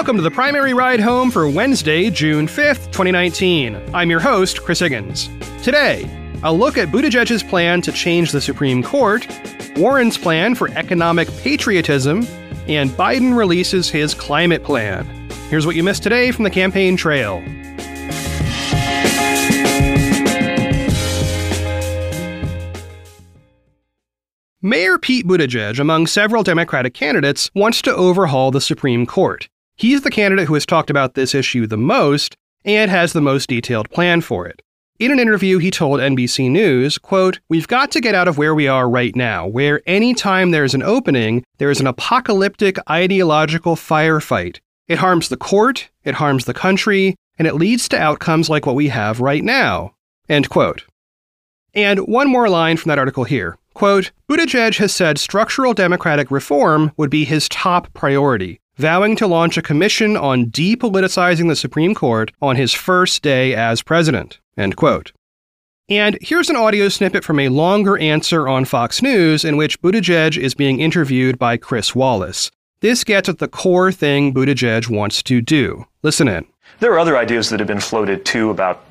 Welcome to the primary ride home for Wednesday, June 5th, 2019. I'm your host, Chris Higgins. Today, a look at Buttigieg's plan to change the Supreme Court, Warren's plan for economic patriotism, and Biden releases his climate plan. Here's what you missed today from the campaign trail. Mayor Pete Buttigieg, among several Democratic candidates, wants to overhaul the Supreme Court. He's the candidate who has talked about this issue the most and has the most detailed plan for it. In an interview, he told NBC News, quote, We've got to get out of where we are right now, where anytime there's an opening, there is an apocalyptic ideological firefight. It harms the court, it harms the country, and it leads to outcomes like what we have right now. End quote. And one more line from that article here. Quote, Buttigieg has said structural democratic reform would be his top priority, vowing to launch a commission on depoliticizing the Supreme Court on his first day as president. End quote. And here's an audio snippet from a longer answer on Fox News in which Buttigieg is being interviewed by Chris Wallace. This gets at the core thing Buttigieg wants to do. Listen in. There are other ideas that have been floated too about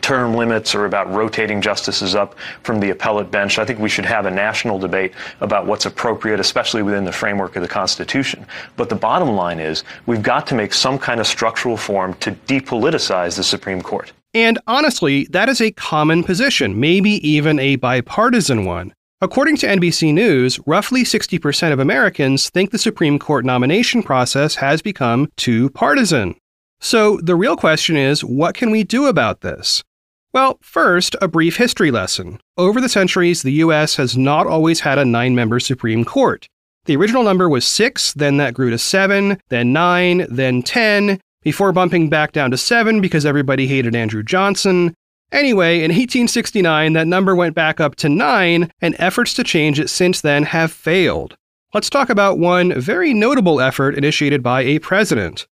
term limits or about rotating justices up from the appellate bench. I think we should have a national debate about what's appropriate, especially within the framework of the Constitution. But the bottom line is we've got to make some kind of structural form to depoliticize the Supreme Court. And honestly, that is a common position, maybe even a bipartisan one. According to NBC News, roughly 60% of Americans think the Supreme Court nomination process has become too partisan. So the real question is what can we do about this? Well, first, a brief history lesson. Over the centuries, the US has not always had a nine member Supreme Court. The original number was six, then that grew to seven, then nine, then ten, before bumping back down to seven because everybody hated Andrew Johnson. Anyway, in 1869, that number went back up to nine, and efforts to change it since then have failed. Let's talk about one very notable effort initiated by a president.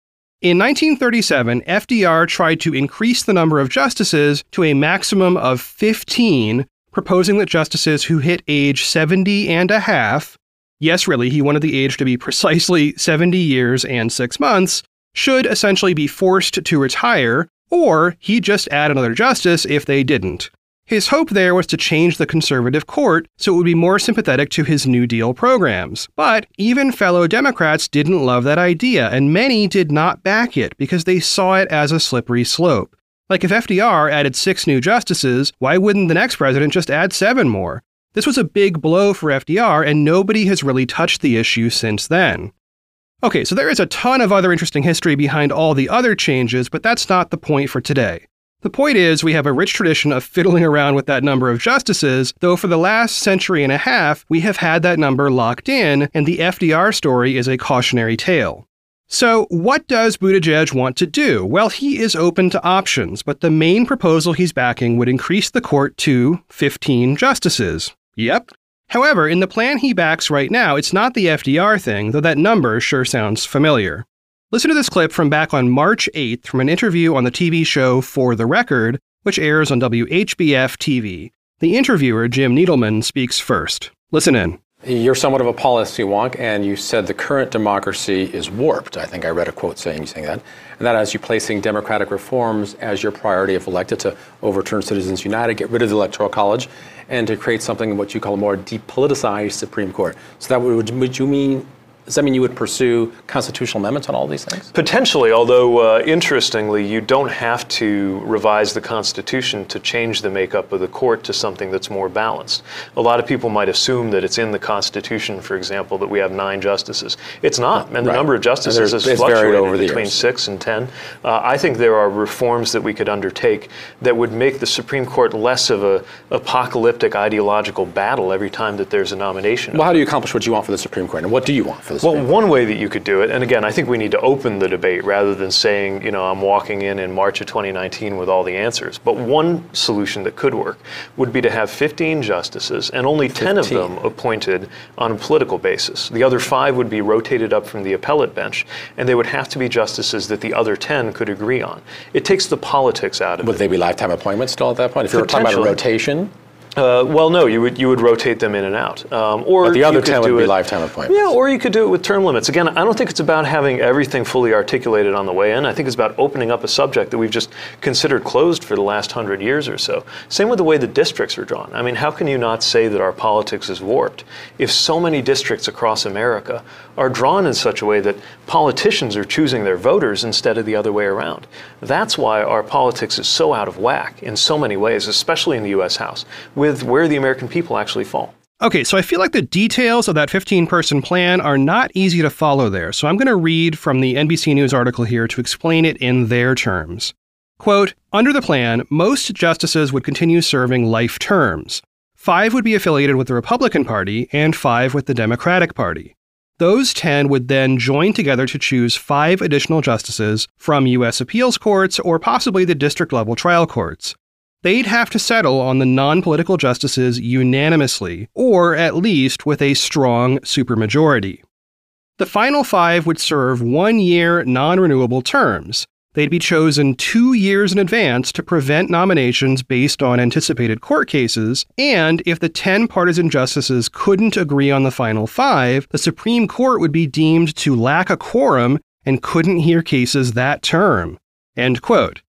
In 1937, FDR tried to increase the number of justices to a maximum of 15, proposing that justices who hit age 70 and a half, yes, really, he wanted the age to be precisely 70 years and 6 months, should essentially be forced to retire, or he'd just add another justice if they didn't. His hope there was to change the conservative court so it would be more sympathetic to his New Deal programs. But even fellow Democrats didn't love that idea, and many did not back it because they saw it as a slippery slope. Like if FDR added six new justices, why wouldn't the next president just add seven more? This was a big blow for FDR, and nobody has really touched the issue since then. Okay, so there is a ton of other interesting history behind all the other changes, but that's not the point for today. The point is, we have a rich tradition of fiddling around with that number of justices, though for the last century and a half, we have had that number locked in, and the FDR story is a cautionary tale. So, what does Buttigieg want to do? Well, he is open to options, but the main proposal he's backing would increase the court to 15 justices. Yep. However, in the plan he backs right now, it's not the FDR thing, though that number sure sounds familiar. Listen to this clip from back on March 8th from an interview on the TV show For the Record, which airs on WHBF TV. The interviewer, Jim Needleman, speaks first. Listen in. You're somewhat of a policy wonk, and you said the current democracy is warped. I think I read a quote saying you saying that, and that as you placing democratic reforms as your priority if elected to overturn Citizens United, get rid of the Electoral College, and to create something what you call a more depoliticized Supreme Court. So that would, would you mean does that mean you would pursue constitutional amendments on all these things? Potentially, although uh, interestingly, you don't have to revise the Constitution to change the makeup of the court to something that's more balanced. A lot of people might assume that it's in the Constitution, for example, that we have nine justices. It's not, and the right. number of justices has fluctuated between six and ten. Uh, I think there are reforms that we could undertake that would make the Supreme Court less of a apocalyptic ideological battle every time that there's a nomination. Well, how do you accomplish what you want for the Supreme Court, and what do you want for Well, one way that you could do it, and again, I think we need to open the debate rather than saying, you know, I'm walking in in March of 2019 with all the answers. But one solution that could work would be to have 15 justices and only 10 of them appointed on a political basis. The other five would be rotated up from the appellate bench, and they would have to be justices that the other 10 could agree on. It takes the politics out of would it. Would they be lifetime appointments still at that point? If you're talking about a rotation? Uh, well, no, you would you would rotate them in and out, um, or but the other you could ten would be it- lifetime appointments. Yeah, or you could do it with term limits. Again, I don't think it's about having everything fully articulated on the way in. I think it's about opening up a subject that we've just considered closed for the last hundred years or so. Same with the way the districts are drawn. I mean, how can you not say that our politics is warped if so many districts across America are drawn in such a way that politicians are choosing their voters instead of the other way around? That's why our politics is so out of whack in so many ways, especially in the U.S. House, with where the American people actually fall. Okay, so I feel like the details of that 15 person plan are not easy to follow there, so I'm going to read from the NBC News article here to explain it in their terms. Quote Under the plan, most justices would continue serving life terms. Five would be affiliated with the Republican Party and five with the Democratic Party. Those 10 would then join together to choose five additional justices from U.S. appeals courts or possibly the district level trial courts they'd have to settle on the non political justices unanimously, or at least with a strong supermajority. The final five would serve one year non renewable terms. They'd be chosen two years in advance to prevent nominations based on anticipated court cases, and if the 10 partisan justices couldn't agree on the final five, the Supreme Court would be deemed to lack a quorum and couldn't hear cases that term. End quote.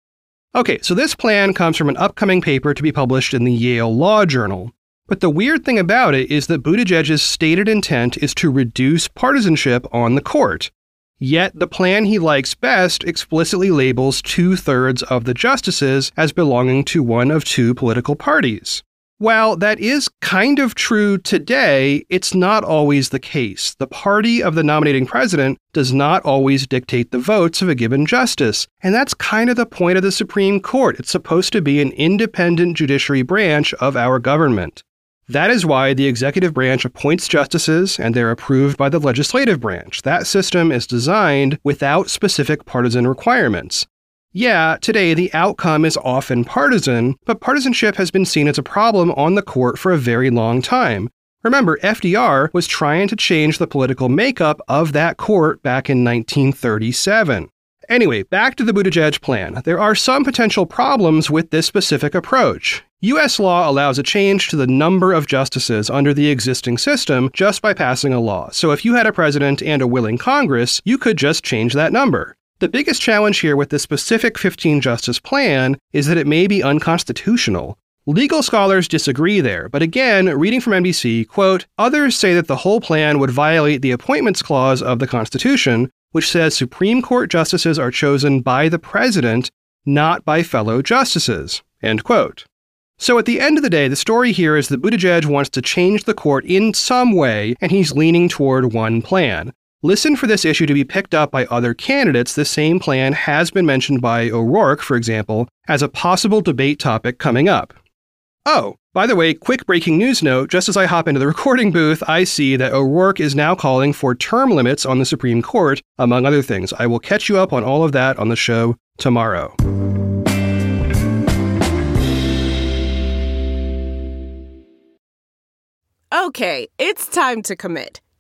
Okay, so this plan comes from an upcoming paper to be published in the Yale Law Journal. But the weird thing about it is that Buttigieg's stated intent is to reduce partisanship on the court. Yet the plan he likes best explicitly labels two thirds of the justices as belonging to one of two political parties. While that is kind of true today, it's not always the case. The party of the nominating president does not always dictate the votes of a given justice. And that's kind of the point of the Supreme Court. It's supposed to be an independent judiciary branch of our government. That is why the executive branch appoints justices and they're approved by the legislative branch. That system is designed without specific partisan requirements. Yeah, today the outcome is often partisan, but partisanship has been seen as a problem on the court for a very long time. Remember, FDR was trying to change the political makeup of that court back in 1937. Anyway, back to the Buttigieg plan. There are some potential problems with this specific approach. U.S. law allows a change to the number of justices under the existing system just by passing a law. So if you had a president and a willing Congress, you could just change that number. The biggest challenge here with this specific 15 justice plan is that it may be unconstitutional. Legal scholars disagree there, but again, reading from NBC, quote, others say that the whole plan would violate the appointments clause of the Constitution, which says Supreme Court justices are chosen by the president, not by fellow justices, end quote. So at the end of the day, the story here is that Buttigieg wants to change the court in some way, and he's leaning toward one plan. Listen for this issue to be picked up by other candidates. The same plan has been mentioned by O'Rourke, for example, as a possible debate topic coming up. Oh, by the way, quick breaking news note just as I hop into the recording booth, I see that O'Rourke is now calling for term limits on the Supreme Court, among other things. I will catch you up on all of that on the show tomorrow. Okay, it's time to commit.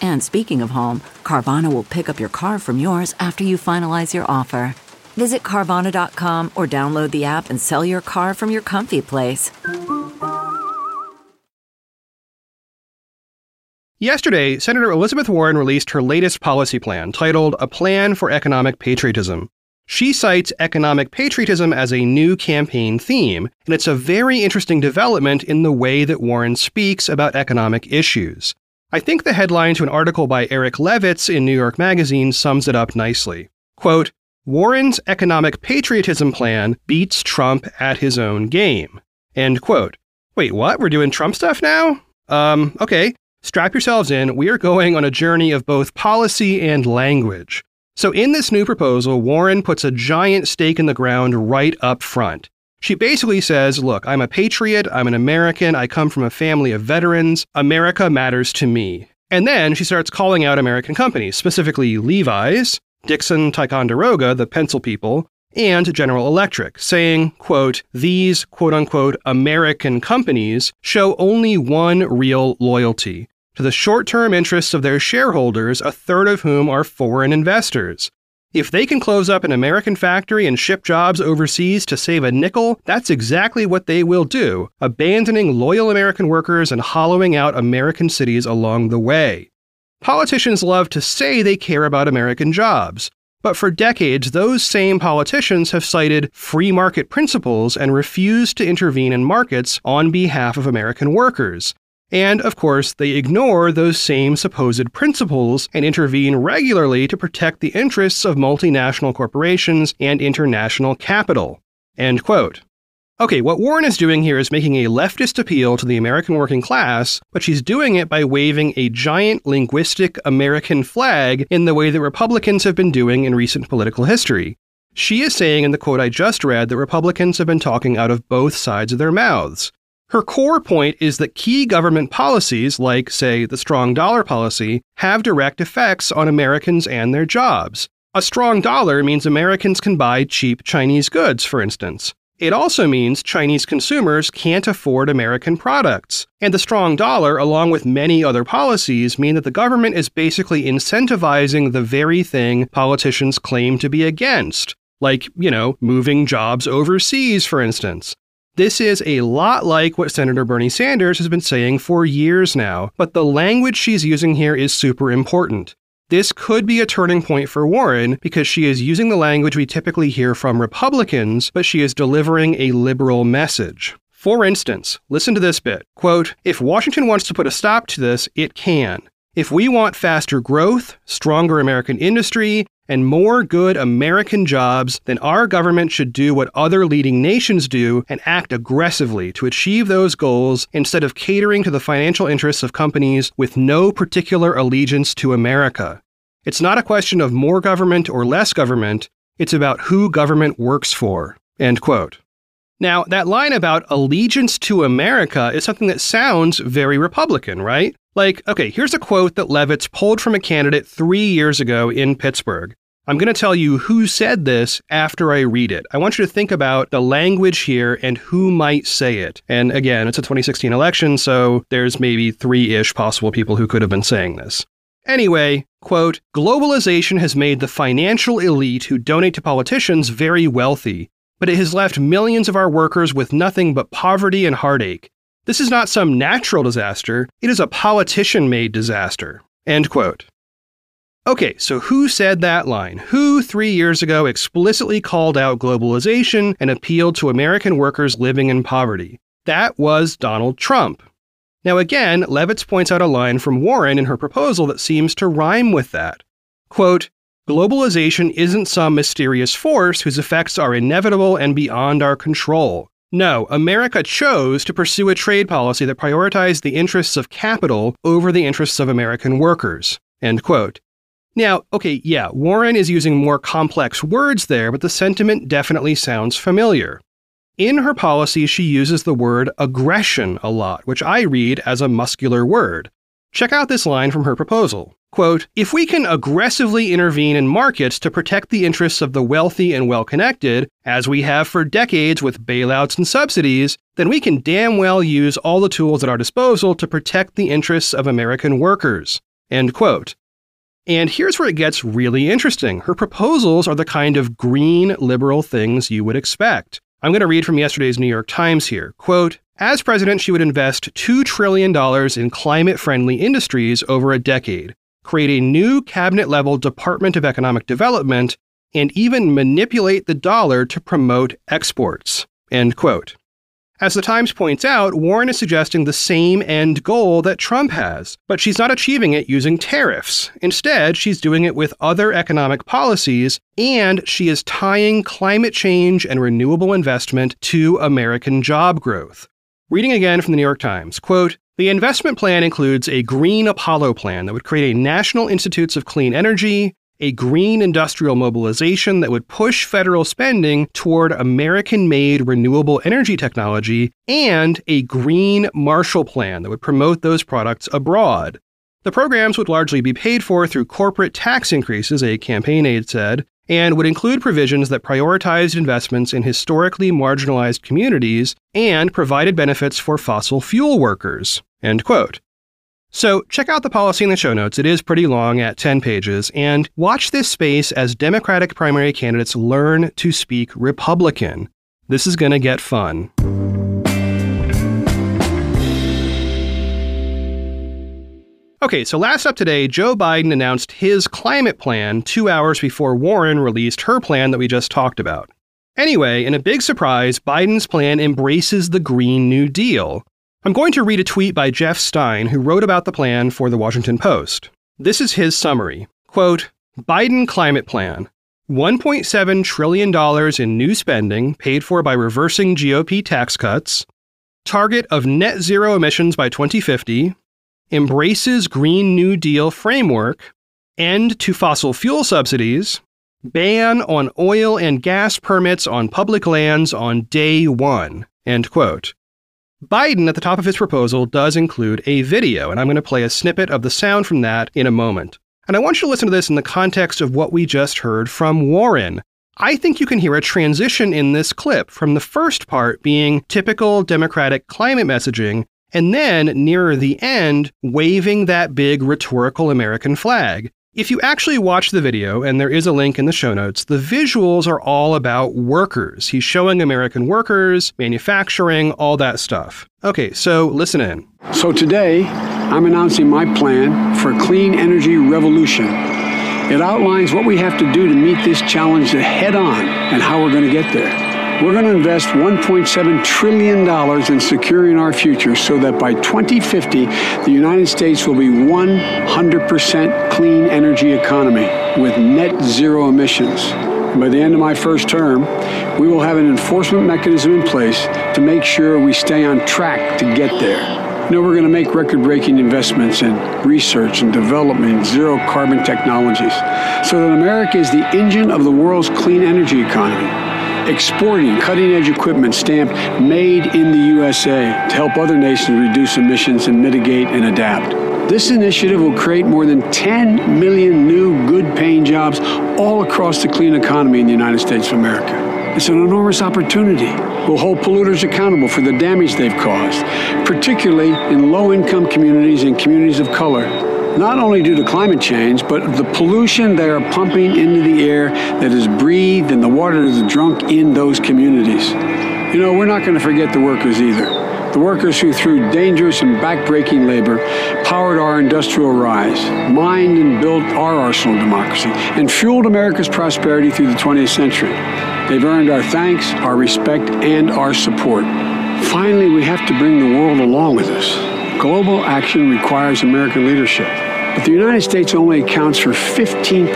And speaking of home, Carvana will pick up your car from yours after you finalize your offer. Visit Carvana.com or download the app and sell your car from your comfy place. Yesterday, Senator Elizabeth Warren released her latest policy plan titled A Plan for Economic Patriotism. She cites economic patriotism as a new campaign theme, and it's a very interesting development in the way that Warren speaks about economic issues. I think the headline to an article by Eric Levitz in New York Magazine sums it up nicely. Quote, Warren's economic patriotism plan beats Trump at his own game. End quote. Wait, what? We're doing Trump stuff now? Um, okay. Strap yourselves in. We are going on a journey of both policy and language. So, in this new proposal, Warren puts a giant stake in the ground right up front. She basically says, Look, I'm a patriot, I'm an American, I come from a family of veterans, America matters to me. And then she starts calling out American companies, specifically Levi's, Dixon Ticonderoga, the pencil people, and General Electric, saying, quote, these quote unquote American companies show only one real loyalty to the short term interests of their shareholders, a third of whom are foreign investors. If they can close up an American factory and ship jobs overseas to save a nickel, that's exactly what they will do, abandoning loyal American workers and hollowing out American cities along the way. Politicians love to say they care about American jobs, but for decades, those same politicians have cited free market principles and refused to intervene in markets on behalf of American workers. And of course, they ignore those same supposed principles and intervene regularly to protect the interests of multinational corporations and international capital. End quote. Okay, what Warren is doing here is making a leftist appeal to the American working class, but she's doing it by waving a giant linguistic American flag in the way that Republicans have been doing in recent political history. She is saying in the quote I just read that Republicans have been talking out of both sides of their mouths. Her core point is that key government policies, like, say, the strong dollar policy, have direct effects on Americans and their jobs. A strong dollar means Americans can buy cheap Chinese goods, for instance. It also means Chinese consumers can't afford American products. And the strong dollar, along with many other policies, mean that the government is basically incentivizing the very thing politicians claim to be against. Like, you know, moving jobs overseas, for instance. This is a lot like what Senator Bernie Sanders has been saying for years now, but the language she's using here is super important. This could be a turning point for Warren because she is using the language we typically hear from Republicans, but she is delivering a liberal message. For instance, listen to this bit. Quote, if Washington wants to put a stop to this, it can. If we want faster growth, stronger American industry, and more good American jobs, then our government should do what other leading nations do and act aggressively to achieve those goals instead of catering to the financial interests of companies with no particular allegiance to America. It's not a question of more government or less government, it's about who government works for. End quote. Now, that line about allegiance to America is something that sounds very Republican, right? Like, okay, here's a quote that Levitz pulled from a candidate three years ago in Pittsburgh. I'm going to tell you who said this after I read it. I want you to think about the language here and who might say it. And again, it's a 2016 election, so there's maybe three ish possible people who could have been saying this. Anyway, quote, globalization has made the financial elite who donate to politicians very wealthy, but it has left millions of our workers with nothing but poverty and heartache. This is not some natural disaster, it is a politician made disaster. End quote. Okay, so who said that line? Who three years ago explicitly called out globalization and appealed to American workers living in poverty? That was Donald Trump. Now, again, Levitz points out a line from Warren in her proposal that seems to rhyme with that. Quote, Globalization isn't some mysterious force whose effects are inevitable and beyond our control. No, America chose to pursue a trade policy that prioritized the interests of capital over the interests of American workers. End quote. Now, okay, yeah, Warren is using more complex words there, but the sentiment definitely sounds familiar. In her policy, she uses the word aggression a lot, which I read as a muscular word. Check out this line from her proposal. Quote, if we can aggressively intervene in markets to protect the interests of the wealthy and well connected, as we have for decades with bailouts and subsidies, then we can damn well use all the tools at our disposal to protect the interests of American workers. End quote. And here's where it gets really interesting. Her proposals are the kind of green liberal things you would expect. I'm going to read from yesterday's New York Times here. Quote, as president, she would invest $2 trillion in climate friendly industries over a decade, create a new cabinet level Department of Economic Development, and even manipulate the dollar to promote exports. End quote. As the Times points out, Warren is suggesting the same end goal that Trump has, but she's not achieving it using tariffs. Instead, she's doing it with other economic policies, and she is tying climate change and renewable investment to American job growth. Reading again from the New York Times, quote, the investment plan includes a Green Apollo plan that would create a National Institutes of Clean Energy, a green industrial mobilization that would push federal spending toward American made renewable energy technology, and a green Marshall Plan that would promote those products abroad. The programs would largely be paid for through corporate tax increases, a campaign aide said, and would include provisions that prioritized investments in historically marginalized communities and provided benefits for fossil fuel workers. End quote. So check out the policy in the show notes. It is pretty long at 10 pages. And watch this space as Democratic primary candidates learn to speak Republican. This is going to get fun. Okay, so last up today, Joe Biden announced his climate plan two hours before Warren released her plan that we just talked about. Anyway, in a big surprise, Biden's plan embraces the Green New Deal, I'm going to read a tweet by Jeff Stein, who wrote about the plan for the Washington Post. This is his summary. Quote, Biden climate plan. $1.7 trillion in new spending paid for by reversing GOP tax cuts. Target of net zero emissions by 2050. Embraces Green New Deal framework. End to fossil fuel subsidies. Ban on oil and gas permits on public lands on day one. End quote. Biden, at the top of his proposal, does include a video, and I'm going to play a snippet of the sound from that in a moment. And I want you to listen to this in the context of what we just heard from Warren. I think you can hear a transition in this clip from the first part being typical Democratic climate messaging, and then nearer the end, waving that big rhetorical American flag. If you actually watch the video, and there is a link in the show notes, the visuals are all about workers. He's showing American workers, manufacturing, all that stuff. Okay, so listen in. So today, I'm announcing my plan for a clean energy revolution. It outlines what we have to do to meet this challenge head on and how we're going to get there. We're going to invest $1.7 trillion in securing our future so that by 2050, the United States will be 100% clean energy economy with net zero emissions. By the end of my first term, we will have an enforcement mechanism in place to make sure we stay on track to get there. Know, we're going to make record breaking investments in research and development in zero carbon technologies so that America is the engine of the world's clean energy economy exporting cutting edge equipment stamped Made in the USA to help other nations reduce emissions and mitigate and adapt. This initiative will create more than 10 million new good paying jobs all across the clean economy in the United States of America. It's an enormous opportunity. We'll hold polluters accountable for the damage they've caused, particularly in low income communities and communities of color not only due to climate change, but the pollution they are pumping into the air that is breathed and the water that is drunk in those communities. You know, we're not going to forget the workers either. The workers who, through dangerous and backbreaking labor, powered our industrial rise, mined and built our arsenal of democracy, and fueled America's prosperity through the 20th century. They've earned our thanks, our respect, and our support. Finally, we have to bring the world along with us. Global action requires American leadership. But the United States only accounts for 15%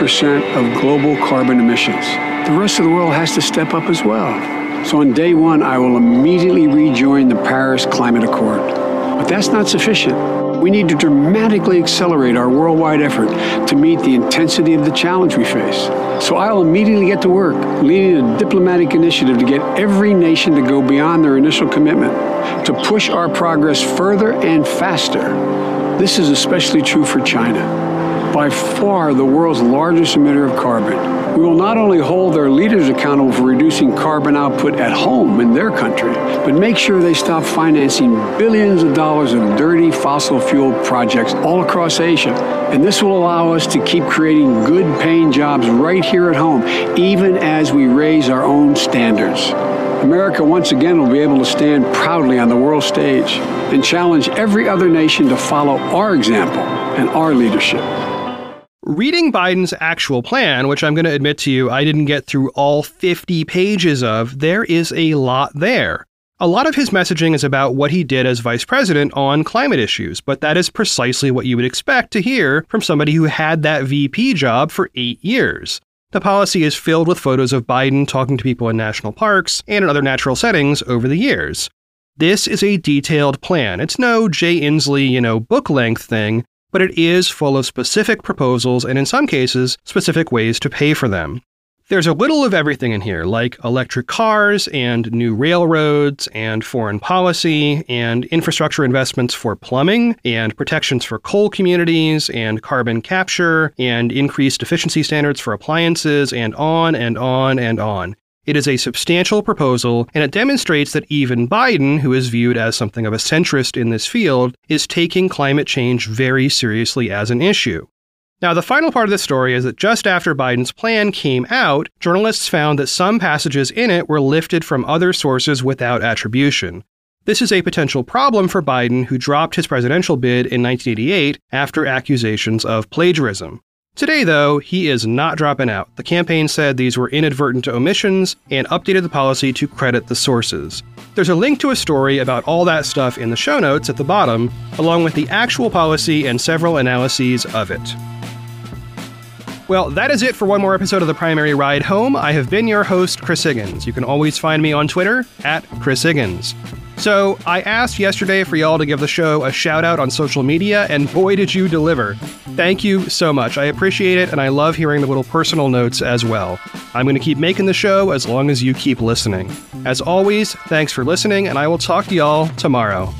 of global carbon emissions. The rest of the world has to step up as well. So on day one, I will immediately rejoin the Paris Climate Accord. But that's not sufficient. We need to dramatically accelerate our worldwide effort to meet the intensity of the challenge we face. So I'll immediately get to work, leading a diplomatic initiative to get every nation to go beyond their initial commitment, to push our progress further and faster. This is especially true for China by far the world's largest emitter of carbon. We will not only hold their leaders accountable for reducing carbon output at home in their country, but make sure they stop financing billions of dollars of dirty fossil fuel projects all across Asia. And this will allow us to keep creating good paying jobs right here at home, even as we raise our own standards. America once again will be able to stand proudly on the world stage and challenge every other nation to follow our example and our leadership. Reading Biden's actual plan, which I'm going to admit to you I didn't get through all 50 pages of, there is a lot there. A lot of his messaging is about what he did as vice president on climate issues, but that is precisely what you would expect to hear from somebody who had that VP job for eight years. The policy is filled with photos of Biden talking to people in national parks and in other natural settings over the years. This is a detailed plan. It's no Jay Inslee, you know, book length thing, but it is full of specific proposals and in some cases, specific ways to pay for them. There's a little of everything in here, like electric cars and new railroads and foreign policy and infrastructure investments for plumbing and protections for coal communities and carbon capture and increased efficiency standards for appliances and on and on and on. It is a substantial proposal, and it demonstrates that even Biden, who is viewed as something of a centrist in this field, is taking climate change very seriously as an issue. Now, the final part of the story is that just after Biden's plan came out, journalists found that some passages in it were lifted from other sources without attribution. This is a potential problem for Biden, who dropped his presidential bid in 1988 after accusations of plagiarism. Today, though, he is not dropping out. The campaign said these were inadvertent omissions and updated the policy to credit the sources. There's a link to a story about all that stuff in the show notes at the bottom, along with the actual policy and several analyses of it. Well, that is it for one more episode of The Primary Ride Home. I have been your host, Chris Higgins. You can always find me on Twitter at Chris Higgins. So, I asked yesterday for y'all to give the show a shout out on social media, and boy, did you deliver. Thank you so much. I appreciate it, and I love hearing the little personal notes as well. I'm going to keep making the show as long as you keep listening. As always, thanks for listening, and I will talk to y'all tomorrow.